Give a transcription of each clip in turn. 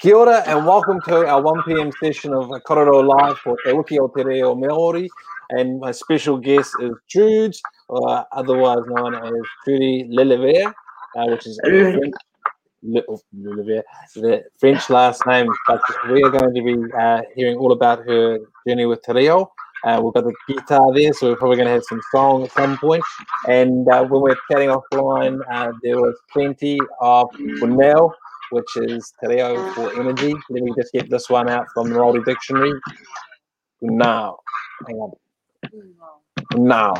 Kia ora and welcome to our 1pm session of Korero Live for Te Wiki o Te Reo Maori. And my special guest is Jude, or otherwise known as Trudy Lelievre, uh, which is French, the French last name. But we are going to be uh, hearing all about her journey with Te Reo. Uh, we've got the guitar there, so we're probably going to have some song at some point. And uh, when we're chatting offline, uh, there was plenty of now which is Te Reo for energy. Let me just get this one out from the Māori dictionary. Now. Hang on. Now.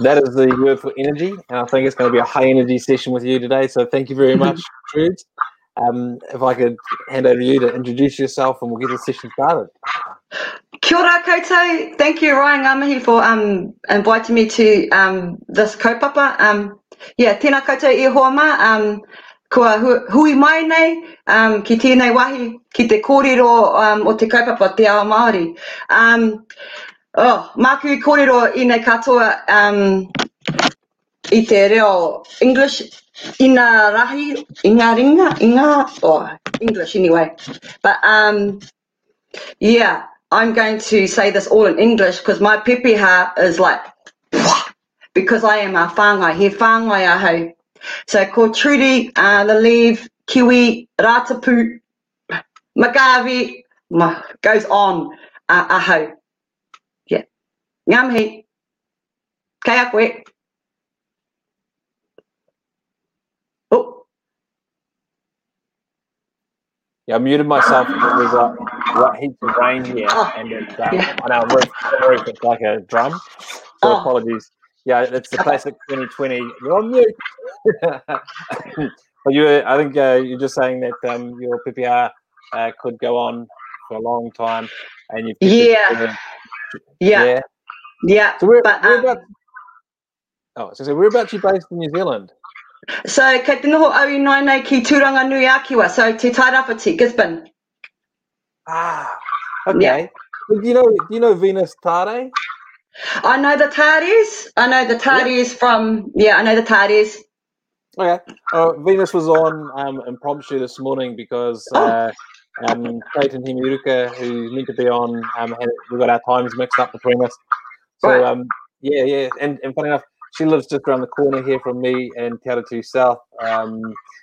That is the word for energy, and I think it's going to be a high energy session with you today. So thank you very much, Trude. Um, if I could hand over to you to introduce yourself and we'll get the session started. Kia ora koutou. Thank you, Ryan Ngamahi, for um, inviting me to um, this kaupapa. Um, yeah, tēnā koutou i hoa ma. Um, kua hu, hui mai nei um, ki tēnei wahi, ki te kōrero um, o te kaupapa te ao Māori. Um, oh, māku i kōrero i nei katoa um, i te reo English ina rahi, inga ringa, inga, oh, English anyway. But um, yeah, I'm going to say this all in English because my pepeha is like, because I am a whāngai, he whāngai ahau. So ko Trudy, uh, the leave, Kiwi, Ratapu, Magavi, ma, goes on, uh, aho. Yeah. Ngam Kaya Kaya Oh. Yeah, I muted myself because we've got, heaps of rain here, oh, and it's, um, yeah. I know roof, it's like a drum. So oh. apologies. Yeah, it's the classic 2020. You're on mute. but you, I think uh, you're just saying that um, your pepeha uh, could go on for a long time, and you. Yeah. yeah. Yeah. Yeah. So we're, but, we're um, about. Oh, so we're about you based in New Zealand. So, kei te noho au nai nei ki Tūranganui-a-Kiwa, so te Tairāwhiti, Gisborne. Ah, okay. Yeah. Do you know, do you know Venus Tare? I know the Tardis. I know the Tardis yeah. from yeah. I know the Tardis. Okay. Uh, Venus was on um, impromptu this morning because oh. uh, um, Clayton Himiuruka, who's meant to be on, um, had, we got our times mixed up between us. So right. um, yeah, yeah, and, and funny enough, she lives just around the corner here from me in Te Atatū South. Um,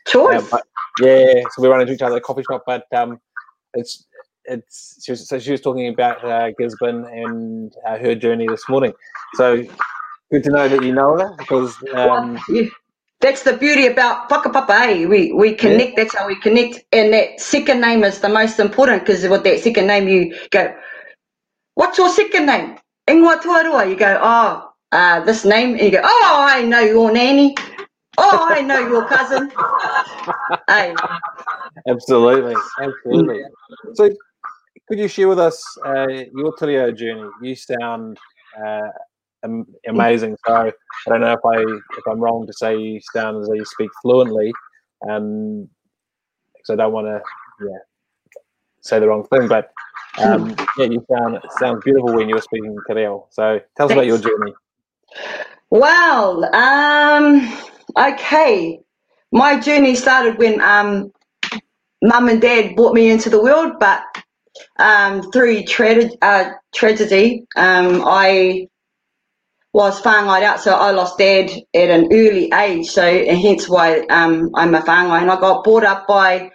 sure. Uh, yeah, so we run into each other at a coffee shop, but um, it's it's she was, so she was talking about uh, Gisborne and uh, her journey this morning. So good to know that you know her because. Um, well, yeah. That's the beauty about whakapapa, eh? We, we connect, yeah. that's how we connect. And that second name is the most important because with that second name, you go, What's your second name? Ingoa Tuarua. You go, Oh, uh, this name. And you go, Oh, I know your nanny. Oh, I know your cousin. hey. Absolutely. Absolutely. So, could you share with us uh, your Te journey? You sound uh, amazing. So I don't know if I if I'm wrong to say you sound as though you speak fluently, um, because I don't want to yeah say the wrong thing. But um, yeah, you sound sounds beautiful when you were speaking Reo. So tell us Thanks. about your journey. Well, um, okay, my journey started when um, mum and dad brought me into the world, but um, through tra- uh, tragedy, um, I was whāngai out, so I lost dad at an early age, so hence why um, I'm a whāngai, and I got brought up by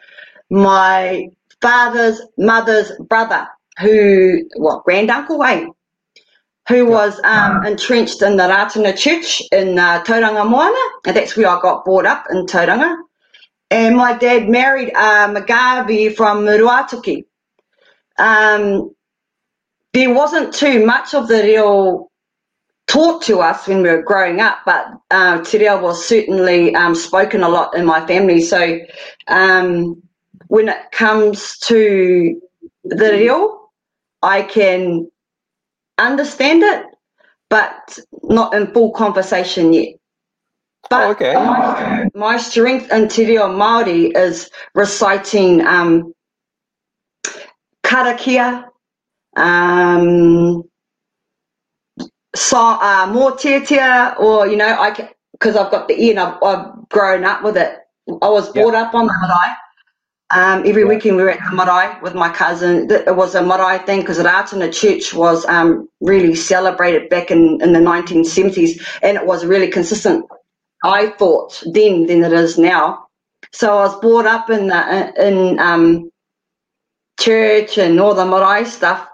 my father's mother's brother, who, what, granduncle, eh? Who was um, entrenched in the Ratana Church in uh, Tauranga Moana, and that's where I got brought up in Tauranga. And my dad married uh, Magavi from Muruatuki, um, there wasn't too much of the real taught to us when we were growing up, but uh, te reo was certainly um, spoken a lot in my family. So um, when it comes to the reo, I can understand it, but not in full conversation yet. But oh, okay. my, my, strength in te reo Māori is reciting um, karakia, um, so, uh, more tia or, you know, I because I've got the ear and I've, I've, grown up with it. I was brought yep. up on the marae. Um, every yeah. weekend we were at the marae with my cousin. It was a marae thing because the Church was um, really celebrated back in, in the 1970s and it was really consistent, I thought, then than it is now. So I was brought up in the, in um, church and all the marae stuff.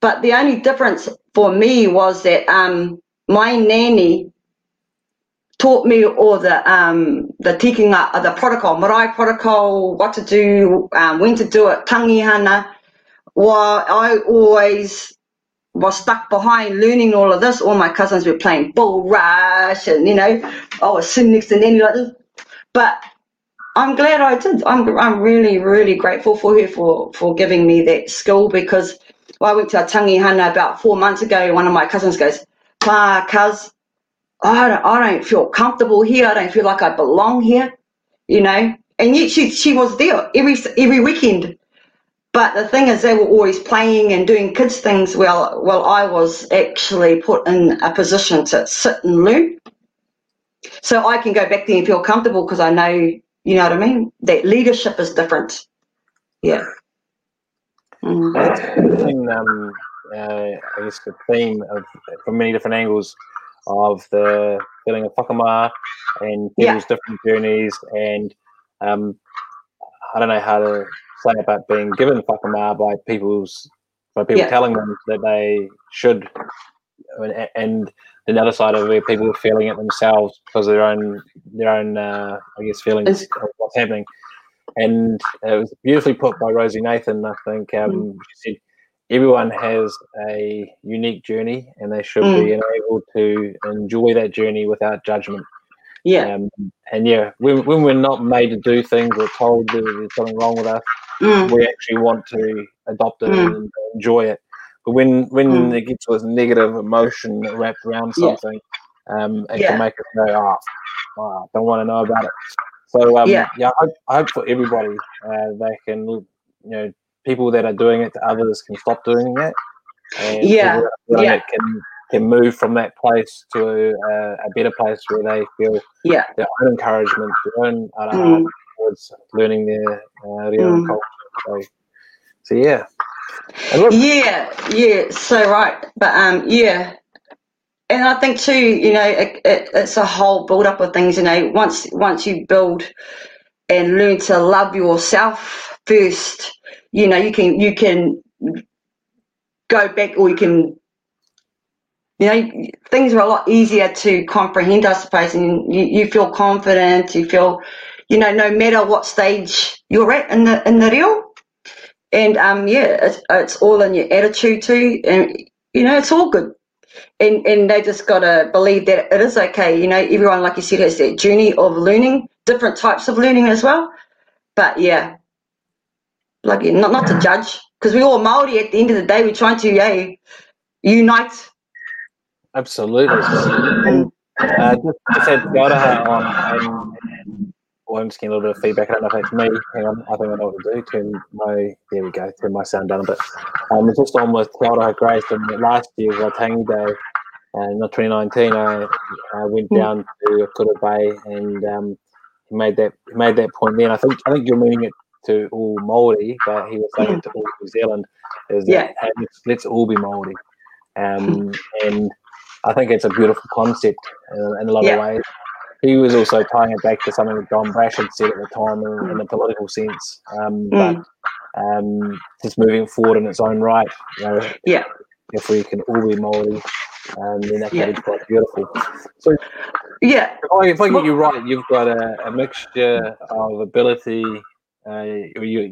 But the only difference for me was that um, my nanny taught me all the um, the tikanga, uh, the protocol, marae protocol, what to do, um, when to do it, tangihana. While I always was stuck behind learning all of this, all my cousins were playing bull rush and, you know, I was sitting next to Nanny like this. But I'm glad I did. I'm, I'm really, really grateful for her for, for giving me that skill because I went to a tangihana about four months ago. One of my cousins goes, Pa, cuz, I don't, I don't feel comfortable here. I don't feel like I belong here, you know. And yet she she was there every every weekend. But the thing is, they were always playing and doing kids things. Well, well, I was actually put in a position to sit and learn, so I can go back there and feel comfortable because I know, you know what I mean. That leadership is different. Yeah. Mm. Been, um, uh, I guess the theme of from many different angles of the feeling of whakama and people's yeah. different journeys and um, I don't know how to say about being given whakama by people's by people yeah. telling them that they should and, and the other side of it, people are feeling it themselves because of their own their own uh, I guess feelings of what's happening. And it was beautifully put by Rosie Nathan. I think um, mm. she said everyone has a unique journey and they should mm. be able to enjoy that journey without judgment. Yeah. Um, and yeah, when, when we're not made to do things or told that there's something wrong with us, mm. we actually want to adopt it mm. and enjoy it. But when when mm. it gets this negative emotion wrapped around something, yeah. um, it yeah. can make us go, oh, oh, I don't want to know about it. So um, yeah, yeah I, hope, I hope for everybody uh, they can you know people that are doing it to others can stop doing it. And yeah, yeah. can can move from that place to a, a, better place where they feel yeah. their own encouragement, their own uh, mm. towards learning their uh, their mm. own culture. So, so yeah. Yeah, yeah, so right. But um, yeah, and I think too, you know, it, it, it's a whole build up of things. You know, once once you build and learn to love yourself first, you know you can you can go back or you can you know things are a lot easier to comprehend i suppose and you, you feel confident you feel you know no matter what stage you're at in the in the reo and um yeah it's, it's all in your attitude too and you know it's all good and and they just gotta believe that it is okay you know everyone like you said has that journey of learning different types of learning as well but yeah like not not to judge because we're all Maori at the end of the day. We're trying to yeah, unite. Absolutely. And uh, just, just had Gauraha on. Well, I'm just getting a little bit of feedback. I don't know if it's me. Hang on, I think I know what to do. Turn my there we go. Turn my sound down a bit. Um, it's just on with Aroha Grace and last year Waitangi Day. And in 2019, I, I went hmm. down to Kura Bay and um, he made that he made that point then. I think I think you're meaning it to all Maori, but he was saying it to all New Zealand is that yeah. hey, let's, let's, all be Maori, um, and I think it's a beautiful concept in, in a lot yeah. of ways. He was also tying it back to something that Don Brash had said at the time in, in a political sense, um, mm. but um, just moving forward in its own right. You know, yeah. If we can all be Maori, um, then that yeah. be quite beautiful. So, yeah, if I, if I get you right, you've got a, a mixture of ability uh, your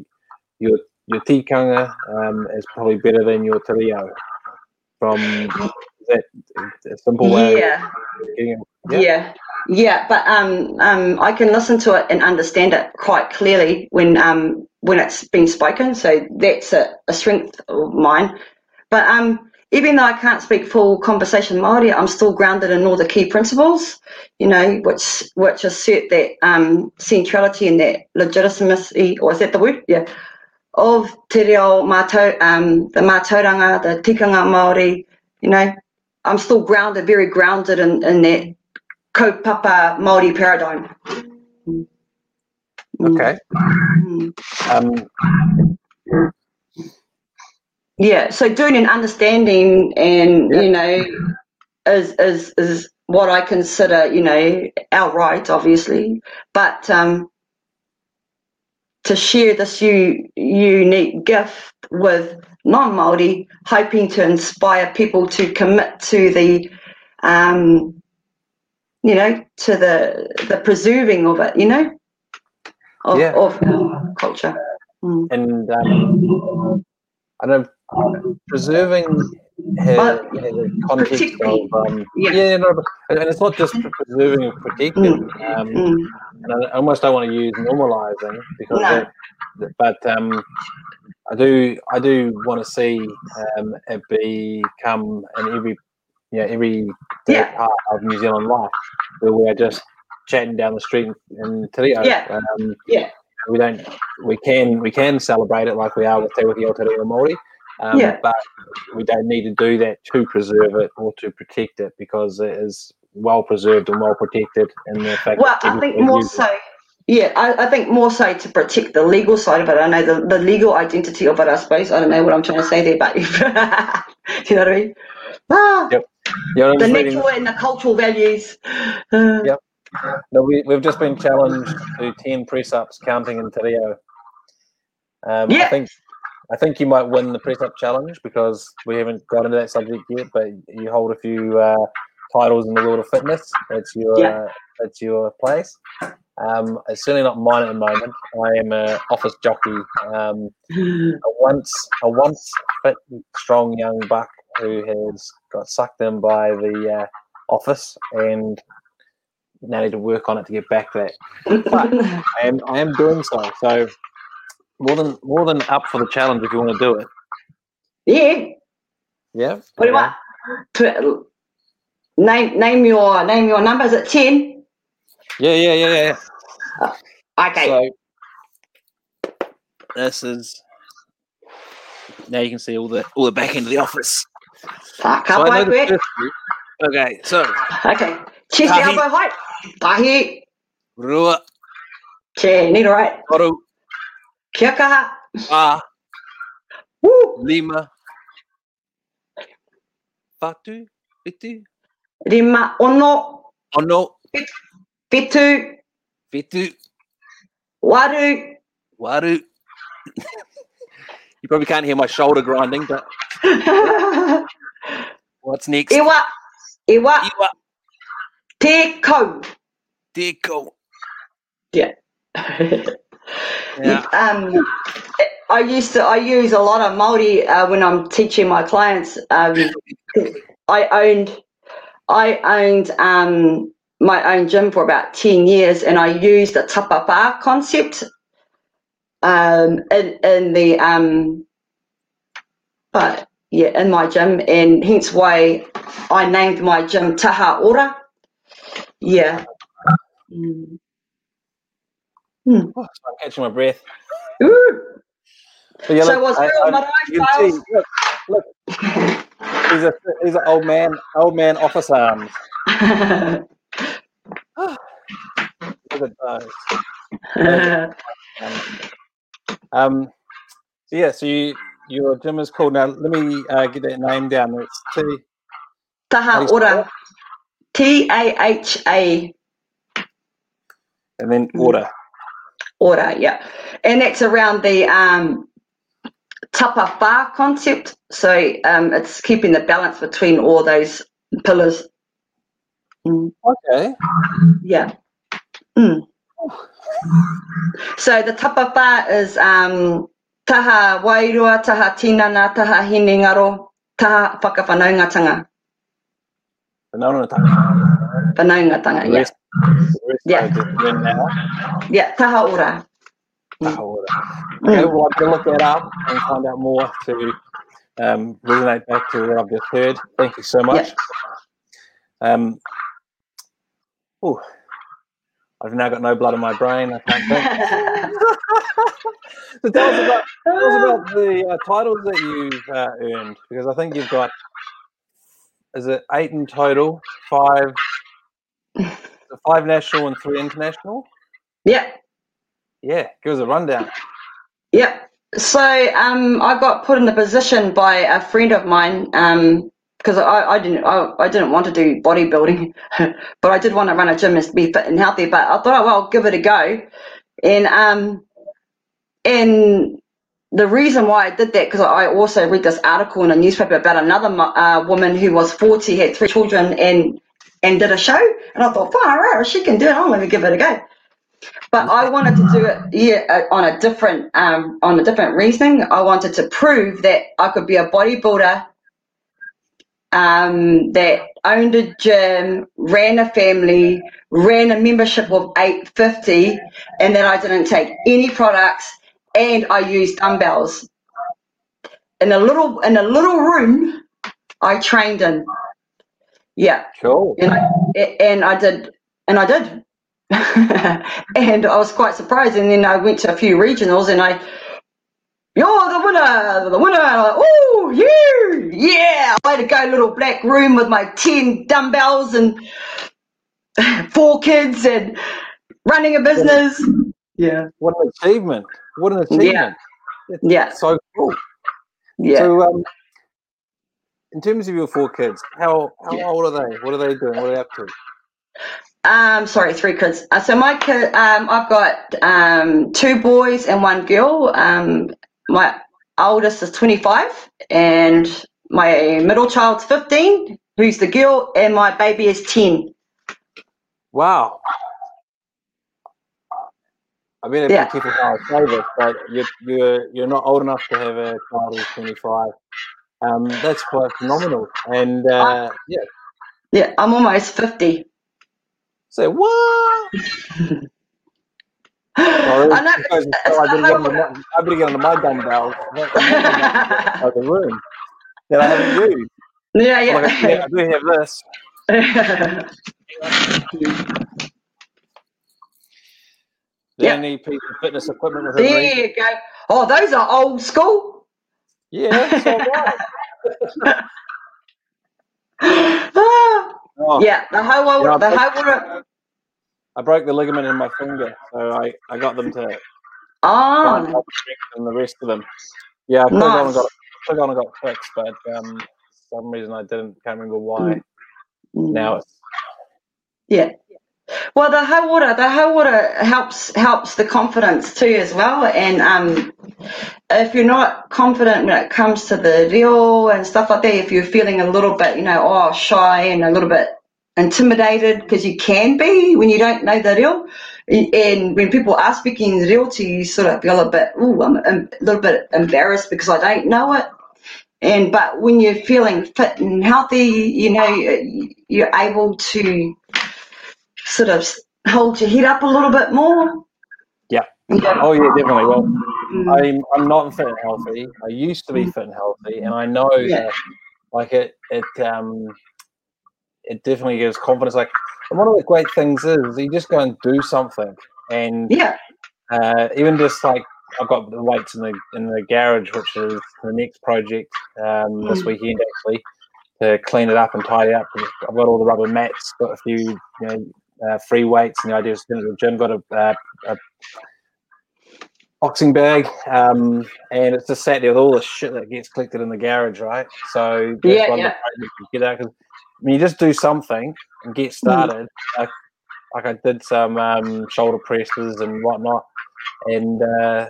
your your tikanga um, is probably better than your te reo. From that a simple way? Yeah. yeah. yeah. Yeah, but um, um, I can listen to it and understand it quite clearly when um, when it's been spoken. So that's a, a strength of mine. But um, even though I can't speak full conversation Māori, I'm still grounded in all the key principles, you know, which which assert that um, centrality and that legitimacy, or is that the word? Yeah, of te reo mātou, um, the mātauranga, the tikanga Māori, you know, I'm still grounded, very grounded in, in that kaupapa Māori paradigm. Mm. Okay. Mm. Um, Yeah, so doing an understanding and Yeah. you know is is is what I consider, you know, our right, obviously, but um, to share this u- unique gift with non-Maori, hoping to inspire people to commit to the, um, you know, to the the preserving of it, you know, of Yeah. of culture. Mm. and um, I know preserving has, has a context of um, Yeah. yeah, no, but, and it's not just preserving or protecting. Um, Mm. and I almost don't want to use normalizing because, No. that, but um, I do I do want to see um, it become in every you know every Yeah. part of New Zealand life where we're just chatting down the street in Te Reo. Yeah. Um, Yeah. we don't we can we can celebrate it like we are with Te Wiki o Te Reo Māori, um, Yeah. but we don't need to do that to preserve it or to protect it because it is well preserved and well protected in the fact Well, that I think more so. it. Yeah, I, I think more so to protect the legal side of it. I know the, the legal identity of it, I suppose. I don't know what I'm trying to say there, but do you know what I mean? Ah, Yep. Yeah, the reading- natural and the cultural values. Uh, Yep. No, we, we've just been challenged to 10 press ups counting in Te Reo. Um, I think I think you might win the press up challenge because we haven't got into that subject yet, but you hold a few uh, titles in the world of fitness. That's your Yeah. that's your place. Um, it's certainly not mine at the moment. I am an office jockey, um, a once a once fit, strong young buck who has got sucked in by the uh, office and now need to work on it to get back to that. I am I am doing so. So more than more than up for the challenge if you want to do it. yeah. Yeah. What do you want? Name name your name your numbers at ten. Yeah, yeah, yeah, yeah. Okay. So this is now you can see all the all the back end of the office. Ah, So I halfway the quick. first group. Okay, so Okay. Chest Tahi. elbow height. Tahi. Rua, Okay, need right. Toru, Kia kaha. A, Woo. Lima, Fatu, Fitu, Rima ono. Ono, Fitu. Fitu, Waru. Waru. you probably can't hear my shoulder grinding, but what's next? Iwa. Iwa. Iwa, Te ko. Deko. Yeah. Yeah. Um, I used to. I use a lot of Maori uh, when I'm teaching my clients. Um, I owned. I owned um, my own gym for about ten years, and I used the tapa whā concept um, in in the um, but yeah, in my gym, and hence why I named my gym Taha Ora. Yeah. Mm. Oh, I'm catching my breath. Ooh. Yeah, so look, was I- Real I- Marae look, look. These are these are old man old man office arms. Um, so yeah, so you, your gym is called now. Let me uh, get that name down. It's T. Taha Ora. T A H A and then order. Ora, yeah. And that's around the um, tapa whā concept. So um, it's keeping the balance between all those pillars. Mm, Okay. yeah. Mm. So the tapa whā is um, taha wairua, taha tinana, taha hinengaro, taha whakawhanaungatanga. Whanaungatanga, The yeah. rest, the rest Yeah. Now. Yeah, taha ora. Taha order. Okay, Mm. well, to look that up and find out more to um, resonate back to what I've just heard. Thank you so much. Um, ooh, I've now got no blood in my brain. I can't think. so tell us about, tell us about the uh, titles that you've uh, earned because I think you've got is it eight in total, five, five national and three international. yeah. Yeah, give us a rundown. Yep. So um, I got put in a position by a friend of mine um, because I, I didn't I, I didn't want to do bodybuilding, but I did want to run a gym and be fit and healthy. But I thought, oh, well, I'll give it a go, and um, and the reason why I did that because I also read this article in a newspaper about another uh, woman who was forty, had three children, and and did a show, and I thought, far out, she can do it. I'm going to give it a go. But I wanted to do it, yeah, uh, on a different, um, on a different reasoning. I wanted to prove that I could be a bodybuilder um, that owned a gym, ran a family, ran a membership of 850, and then I didn't take any products, and I used dumbbells. In a little in a little room, I trained in. Yeah. Cool. And I, and I did, and I did. and I was quite surprised. And then I went to a few regionals, and I you're the winner, the winner. Oh, yeah, yeah. I had to go little black room with my 10 dumbbells and four kids and running a business. Yeah. What an achievement. What an achievement. Yeah. yeah. So cool. Yeah. So, um, in terms of your four kids, how, how old are they? What are they doing? What are they up to? Um, sorry, three kids. Uh, so my kid, um, I've got um, two boys and one girl. Um, my oldest is 25 and my middle child's 15 who's the girl and my baby is 10 wow I mean, be yeah. careful how I say this, but you're, you're you're not old enough to have a child who's 25. Um, that's quite phenomenal, and uh, yeah, yeah, I'm almost 50. Say so, what? Well, I know. Because I didn't, get on the, I didn't get on my dumbbell of the room that I haven't used. Yeah, yeah. Like, yeah, I do have this. yeah. Any piece of fitness equipment There you go. Oh, those are old school. Yeah, so ah. oh, yeah, the whole, you know, the whole I broke the ligament in my finger, so I, I got them to oh. and the rest of them. Yeah, I took nice. on and got took on and got fixed, but um, for some reason I didn't. Can't remember why. Mm. Now it's yeah. Well, the high water, the high water helps helps the confidence too as well. And um, if you're not confident when it comes to the reo and stuff like that, if you're feeling a little bit, you know, oh shy and a little bit intimidated because you can be when you don't know the reo. And when people are speaking the reo to you, you sort of feel a bit, oh, I'm, I'm a little bit embarrassed because I don't know it. And but when you're feeling fit and healthy, you know, you're able to sort of hold your head up a little bit more. Yeah. yeah. Oh yeah, definitely. Well, mm. I'm I'm not fit and healthy. I used to be mm. fit and healthy, and I know yeah. that like it it um it definitely gives confidence. Like, and one of the great things is you just go and do something, and yeah, uh, even just like I've got the weights in the in the garage, which is the next project um, this mm. weekend actually to clean it up and tidy up. I've got all the rubber mats, got a few you know uh, free weights, and the idea is to the gym. Got a, uh, a boxing bag, um, and it's just sat there with all the shit that gets collected in the garage, right? So yeah, yeah. get out because mean, you just do something and get started. Like, like I did some um, shoulder presses and whatnot, and uh,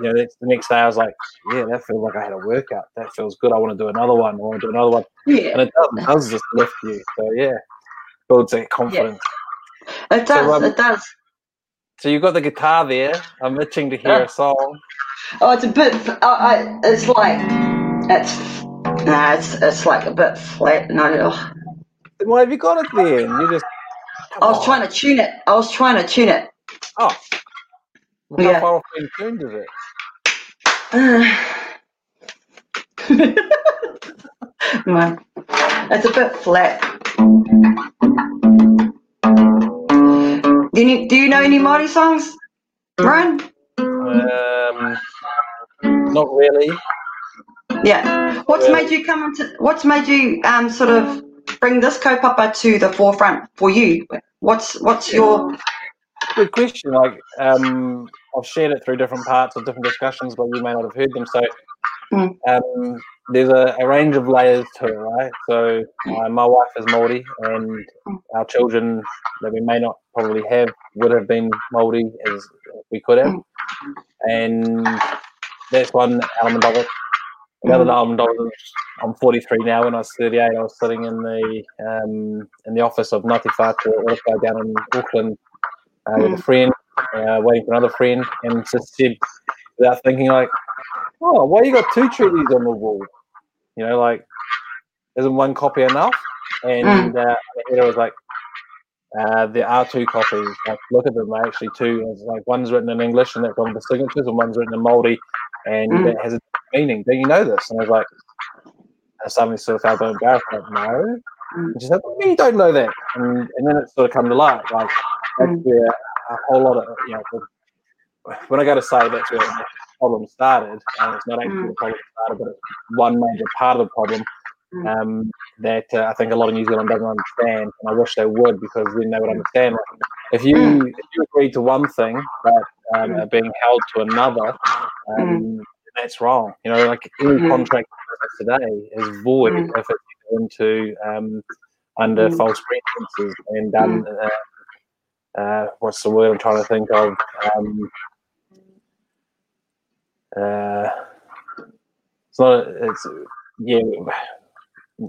you know, the next day I was like, yeah, that feels like I had a workout. That feels good. I want to do another one. I want to do another one. Yeah. And it does, it does just lift you. So yeah, builds that confidence. Yeah. It does. So, um, it does. So you've got the guitar there. I'm itching to hear uh, a song. Oh, it's a bit. Uh, I, it's like it's. Nah, it's it's like a bit flat. No, why have you got it then? You just. I was on. trying to tune it. I was trying to tune it. Oh. Well, how yeah. far off being tuned is it? no, it's a bit flat. Do you, do you know any Māori songs, Ryan? Um, not really. Yeah. What's really. made you come into? What's made you um sort of bring this kaupapa to the forefront for you? What's what's your good question. Like, um, I've shared it through different parts of different discussions, but you may not have heard them. So, Mm. um, there's a, a range of layers to it, right? So, uh, my wife is Maori, and our children that we may not probably have would have been Maori as we could have, and that's one element of it. The other element of it is I'm 43 now. When I was 38, I was sitting in the um, in the office of Ngāti Whātua down in Auckland uh, with a friend, uh, waiting for another friend, and just said without thinking, like, "Oh, why you got two treaties on the wall? You know, like, isn't one copy enough?" And uh, it was like, uh, there are two copies. Like, look at them. They're actually two. It's like one's written in English and that's on the signatures, and one's written in Māori, and Mm. it has a meaning. Don't you know this? And I was like, I suddenly sort of felt a bit embarrassed. Like, no. Mm. And she said, what do you don't know that? And, and then it sort of come to light. Like, that's Mm. where a whole lot of, you know, when I go to say that's where the problem started, and it's not actually Mm. the problem started, but it's one major part of the problem um, that uh, I think a lot of New Zealand doesn't understand, and I wish they would because then they would understand. Like, if you if you agree to one thing but um, Mm. are being held to another, um, that's wrong. You know, like any Mm. contract today is void Mm. if it's into um, under Mm. false pretenses and done. Uh, uh, what's the word I'm trying to think of? Um, uh, it's not. It's yeah,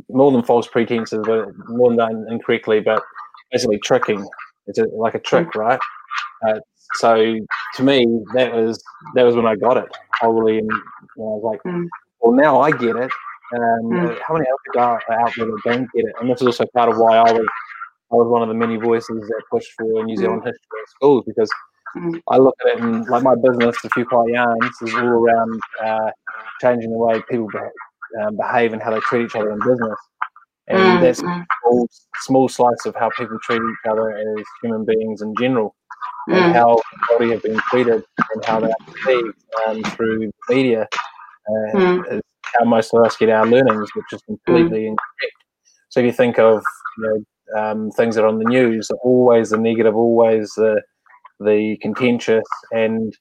more than false pretenses, but more than done incorrectly, but basically tricking. It's a, like a trick, right? Uh, so to me, that was that was when I got it wholly, and I was like, Mm. well, now I get it. Um, Mm. How many other people are out there that don't get it? And this is also part of why I was I was one of the many voices that pushed for New Zealand history in schools because Mm. I look at it and like my business, the few yarns, is all around uh, changing the way people behave, um, behave and how they treat each other in business. And Mm, that's a mm, small, small slice of how people treat each other as human beings in general, and mm, how body have been treated and how they're perceived um, through media. Uh, Mm. is how most of us get our learnings, which is completely incorrect. So if you think of you know, um, things that are on the news, always the negative, always the the contentious, and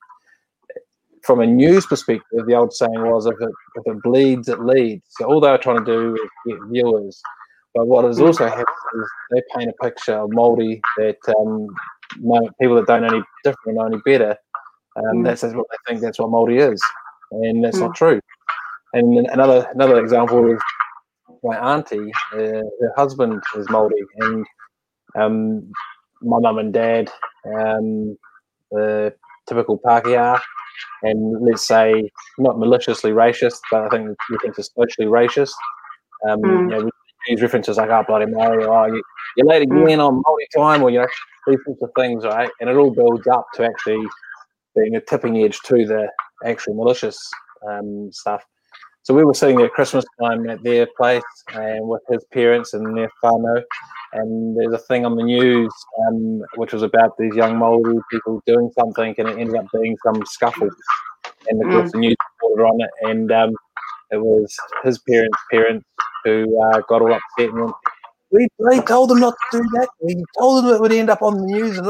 from a news perspective, the old saying was, "If it if it bleeds, it leads." So all they're trying to do is get viewers. But what has also happened is they paint a picture of Māori that um, no, people that don't know any different know any better. Um, Mm. That's what they think. That's what Māori is, and that's not true. And another another example is my auntie. Uh, her husband is Māori, and um, my mum and dad, um, the typical Pākehā, and let's say not maliciously racist, but I think we think it's socially racist. Um, Mm. you know, use references like "Oh, bloody Māori," or oh, you, "You're late again on Māori time," or you know these sorts of things, right? And it all builds up to actually being a tipping edge to the actual malicious um, stuff. So we were sitting there at Christmas time at their place and with his parents and their whānau, and there's a thing on the news um, which was about these young Māori people doing something, and it ended up being some scuffle. And of course, the news reporter on it, and um, it was his parents' parents who uh, got all upset and went, we, told them not to do that. We told them it would end up on the news and,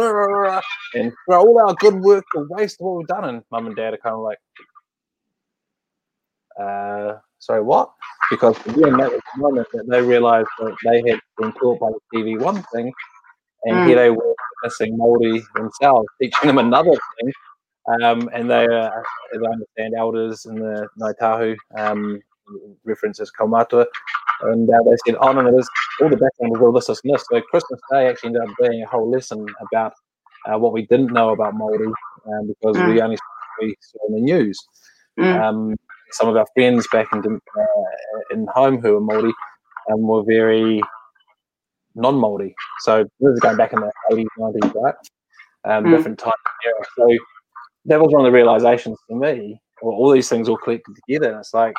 and for all our good work to waste what we've done. And mum and dad are kind of like, uh, sorry, what? Because again, that was the moment that they realised that they had been taught by the TV one thing, and Mm. here they were missing Māori themselves, teaching them another thing. Um, and they, uh, as I understand, elders in the Ngāi Tahu um, references Kaumatua, and uh, they said, "Oh no, no, there's all the background was all this, this, and this." So Christmas Day actually ended up being a whole lesson about uh, what we didn't know about Māori um, because we only we saw in the news. mm, Um, some of our friends back in uh, in home who are Māori um, were very non-Māori. So this is going back in the 80s, 90s, right? Um, Mm. Different time era. So that was one of the realizations for me. Well, all these things all collected together. And it's like,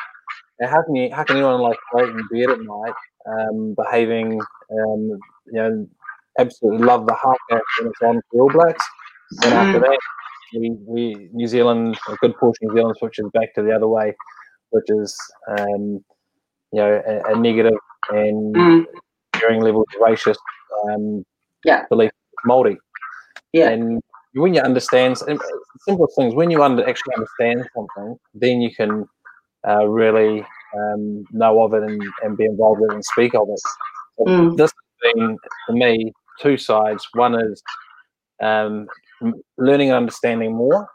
how can you, how can anyone like wait in bed at night, um, behaving, um, you know, absolutely love the haka when it's on for All Blacks, and after Mm. that, we, we New Zealand, a good portion of New Zealand switches back to the other way, which is, um, you know, a, a negative and mm, varying levels of racist um, Yeah. belief of Māori. Yeah. And when you understand simple things, when you under, actually understand something, then you can uh, really um, know of it and, and, be involved in it and speak of it. So mm. This has been for me two sides. One is um, learning and understanding more,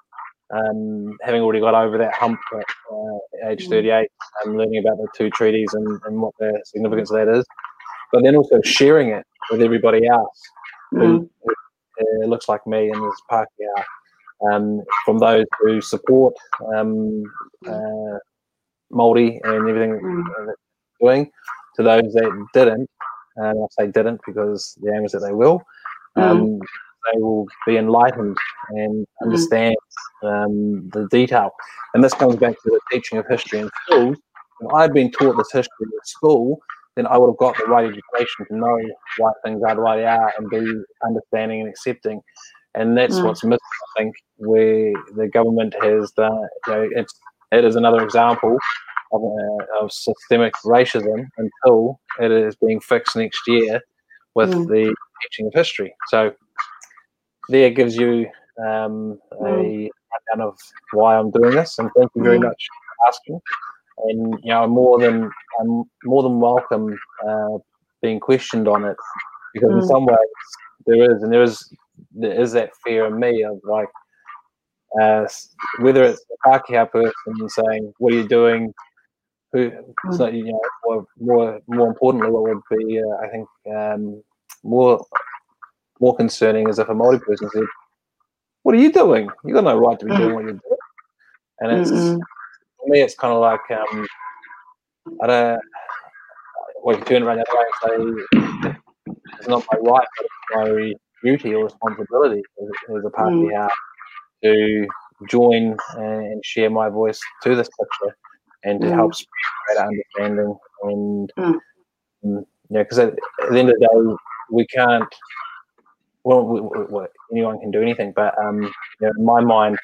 um, having already got over that hump at uh, age mm. 38, and learning about the two treaties and, and what the significance of that is, but then also sharing it with everybody else who, mm. who uh, looks like me and is Pākehā, um, from those who support um, uh, Māori and everything mm. doing, to those that didn't. And I say didn't because the aim is that they will. Mm. Um, they will be enlightened and mm. understand um, the detail. And this comes back to the teaching of history in schools. If I'd been taught this history at school, then I would have got the right education to know why things are the way they are and be understanding and accepting. And that's mm. what's missing, I think, where the government has done. You know, it's it is another example of, uh, of systemic racism until it is being fixed next year with mm. the teaching of history. So there gives you um, a mm. rundown of why I'm doing this, and thank you very mm. much for asking. And you know, I'm more than I'm more than welcome uh, being questioned on it because in mm. some ways there is, and there is there is that fear in me of like uh, whether it's a Pākehā person saying, "What are you doing?" Who, so, you know, or more more importantly, what would be, uh, I think, um, more more concerning is if a Maori person said, "What are you doing? You got no right to be doing what you're doing." And it's mm for me, it's kind of like um, I don't. Well, you turn around the other way and say, "It's not my right, but it's my duty or responsibility as, as a party mm. To join and share my voice to this picture and to mm. help spread greater understanding and." Mm. Um, yeah, because at, at the end of the day, we can't well, we, we, anyone can do anything, but um, you know, in my mind,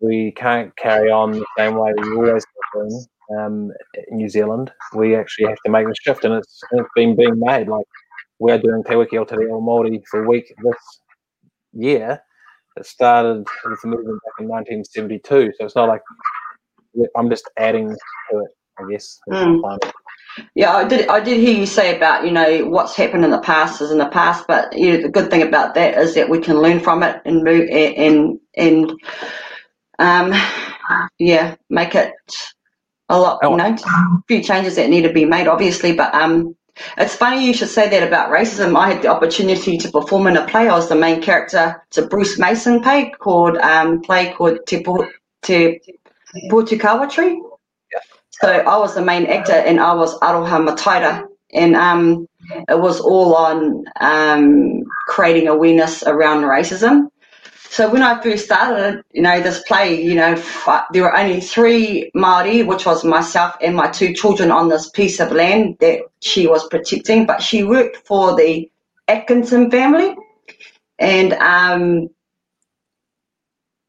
we can't carry on the same way we always have been um, in New Zealand. We actually have to make the shift, and it's, it's been being made. Like we are doing Te Wiki o Te Reo Māori for a week this year. It started with the movement back in 1972, so it's not like I'm just adding to it. I guess. Mm. Yeah, I did. I did hear you say about you know what's happened in the past is in the past, but you know, the good thing about that is that we can learn from it and move and and um yeah make it a lot. You know, a few changes that need to be made, obviously, but um. It's funny you should say that about racism. I had the opportunity to perform in a play. I was the main character. It's a Bruce Mason play called um, play called Te, Te Pōhutukawa Tree. So I was the main actor and I was Aroha Mataira. And um, it was all on um, creating awareness around racism. So when I first started, you know, this play, you know, there were only three Māori, which was myself and my two children on this piece of land that she was protecting, but she worked for the Atkinson family and um,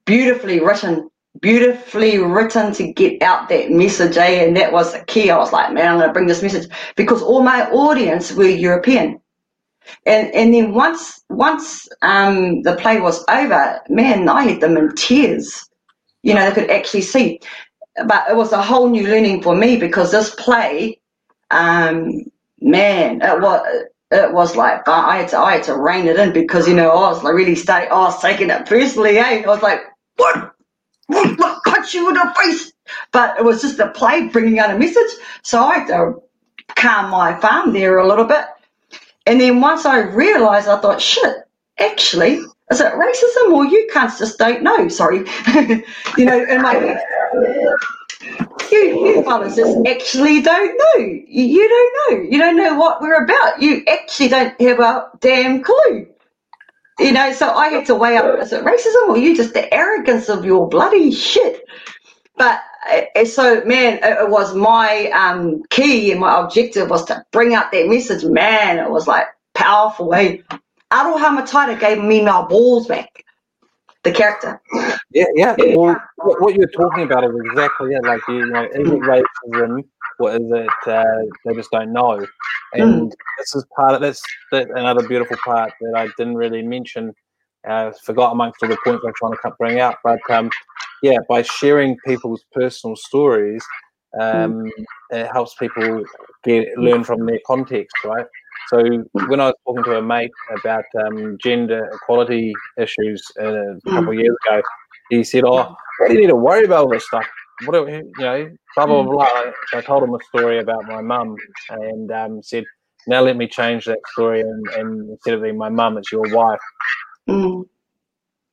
beautifully written beautifully written to get out that message, eh? And that was the key. I was like, man, I'm going to bring this message because all my audience were European. And and then once once um, the play was over, man, I had them in tears. You know, they could actually see. But it was a whole new learning for me because this play, um, man, it was it was like I had to I had to rein it in because you know I was like really stay I was taking it personally, eh? I was like, what look, punch you in the face. But it was just a play bringing out a message. So I had to calm my farm there a little bit. And then once I realised, I thought, shit, actually, is it racism or you cunts just don't know? Sorry. you know, and like, you, you fellas just actually don't know. You, you don't know. You don't know what we're about. You actually don't have a damn clue. You know, so I had to weigh up is it racism or you just the arrogance of your bloody shit? But so, man, it was my um, key and my objective was to bring out that message. Man, it was like powerful. Hey, Aroha Mataira gave me my balls back. The character. Yeah, yeah. Well, what you're talking about is exactly it. Like, you know, is it racism what is it uh, they just don't know and mm. this is part of that's that another beautiful part that i didn't really mention uh, forgot amongst all the points I'm trying to bring out. But um, yeah, by sharing people's personal stories, um, mm. it helps people get learn from their context, right? So when I was talking to a mate about um, gender equality issues uh, a couple of years ago, he said, "Oh, what do you need to worry about all this stuff? What do, you know, blah blah blah." So I told him a story about my mum and um, said, "Now let me change that story and, and instead of being my mum, it's your wife." Mm.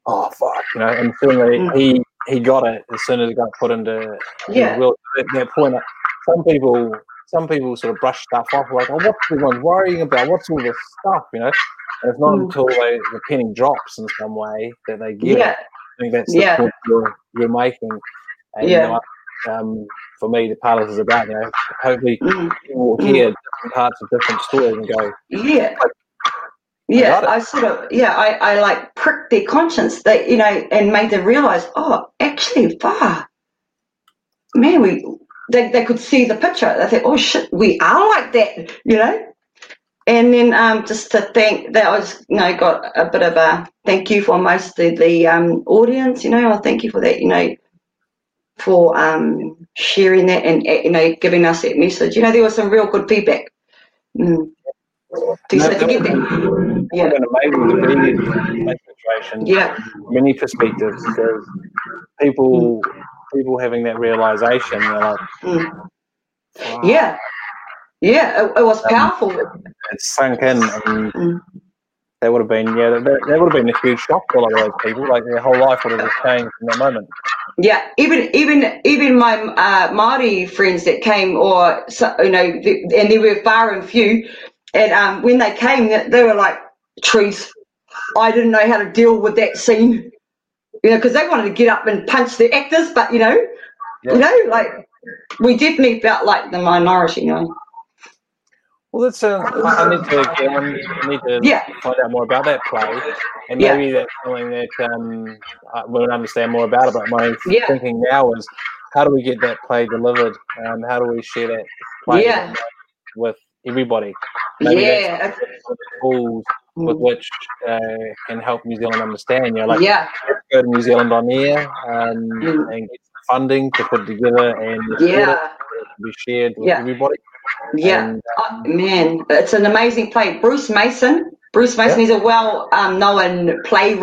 Oh fuck, you know, and suddenly mm. he he got it as soon as it got put into yeah. Will, at that point, some people some people sort of brush stuff off like, oh, what's everyone's worrying about? What's all this stuff, you know? And it's not mm. until they, the penny drops in some way that they get yeah. it. I think that's the yeah. point you're, you're making. And, yeah. You know, um, for me, the palace is about, you know, hopefully mm. people will hear mm. different parts of different stories and go, yeah. Yeah, I, I, sort of yeah, I, I like pricked their conscience that you know and made them realise, oh, actually, far, man, we they, they could see the picture. They think, oh shit, we are like that, you know. And then um, just to thank that I was, you know, got a bit of a thank you for most of the um, audience, you know. I thank you for that, you know, for um, sharing that and you know giving us that message. You know, there was some real good feedback. Mm. To, no, to get that. Yeah. amazing situation. Yeah. Many perspectives because people people having that realization, they're like, mm. wow. yeah, yeah, it, it was um, powerful. It sunk in, and mm. that would have been, yeah, that, that would have been a huge shock for a lot of those people. Like their whole life would have changed in that moment. Yeah, even even even my uh, Maori friends that came, or you know, and they were far and few, and um, when they came, they were like trees. I didn't know how to deal with that scene you know, because they wanted to get up and punch the actors, but you know, yeah. you know, like we definitely felt like the minority, you know. Well, that's uh, I need to um, I need to yeah. find out more about that play, and maybe yeah. that's something that um, I will understand more about. It. But my yeah. thinking now is, how do we get that play delivered? Um, how do we share that play yeah. with everybody? Maybe yeah, tools with mm. which uh, can help New Zealand understand. You know, like yeah. go to New Zealand on air um, mm. and get funding to put together and yeah. be shared with yeah. everybody. Yeah, and, um, oh, man, it's an amazing play. Bruce Mason. Bruce Mason yeah. is a well-known um, play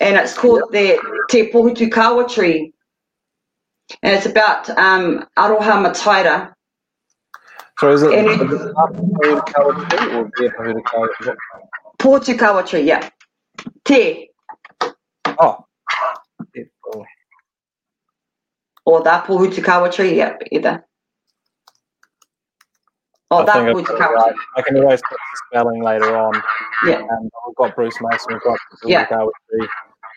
and it's called yeah. the Te Pōhutukawa Tree. And it's about um, Aroha Mataira, so is it, is it tree? yeah. Te. Oh. Or that Pōhutukawa tree, yeah, either. Oh, that Pōhutukawa tree. I can always put the spelling later on. Yeah. Um, we've got Bruce Mason, we've got yeah. tree.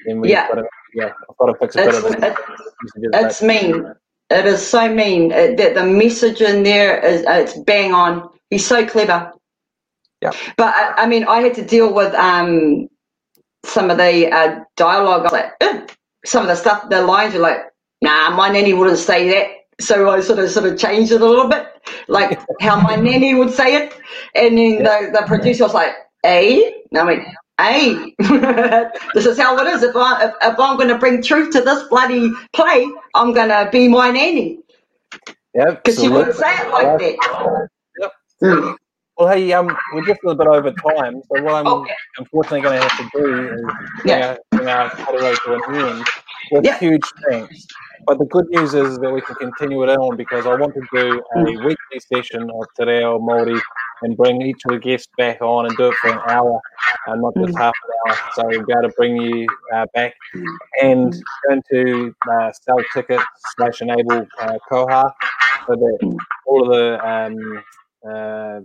Then we've yeah. got to, yeah, I've got to fix a it's, bit of it. It's mean. It is so mean uh, that the message in there is uh, it's bang on. He's so clever. Yeah. But I, I mean, I had to deal with um, some of the uh, dialogue. like, some of the stuff, the lines are like, nah, my nanny wouldn't say that. So I sort of sort of changed it a little bit, like how my nanny would say it. And then yeah. the, the producer was like, eh? And I went, hey, this is how it is. If, I, if, if I'm going to bring truth to this bloody play, I'm going to be my nanny. Yeah, because you wouldn't say it like that. Yep. Mm. Well, hey, um, we're just a little bit over time, so what I'm okay. unfortunately going to have to do is yeah. bring our, to an end with huge thanks. But the good news is that we can continue it on because I want to do a weekly session of Te Reo Māori and bring each of the guests back on and do it for an hour, and not just mm. half an hour. So we'll be able to bring you uh, back and going to uh, sell tickets slash enable uh, Koha so that all of the um, uh,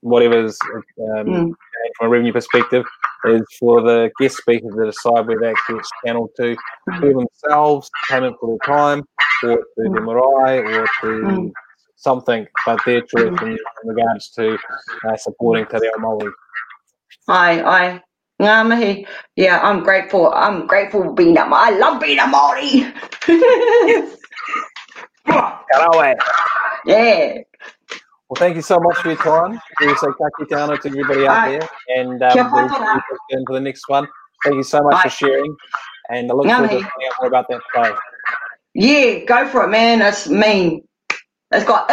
whatever's um, mm. from a revenue perspective is for the guest speakers to decide where that gets channeled to to themselves, payment for their time, or to the marae, or to mm something but their choice in, in regards to uh, supporting Te Reo Māori. Aye, aye. Ngā mihi. Yeah, I'm grateful. I'm grateful being a Māori. I love being a Māori. Karawe. Yeah. Well, thank you so much for your time. We say kaki tāna to everybody out Right. there, and um, Kia we'll whakaara. we'll get into the next one. Thank you so much for sharing, and I look Ngā forward to mihi. finding out more about that play. Yeah, go for it, man. That's mean. It's got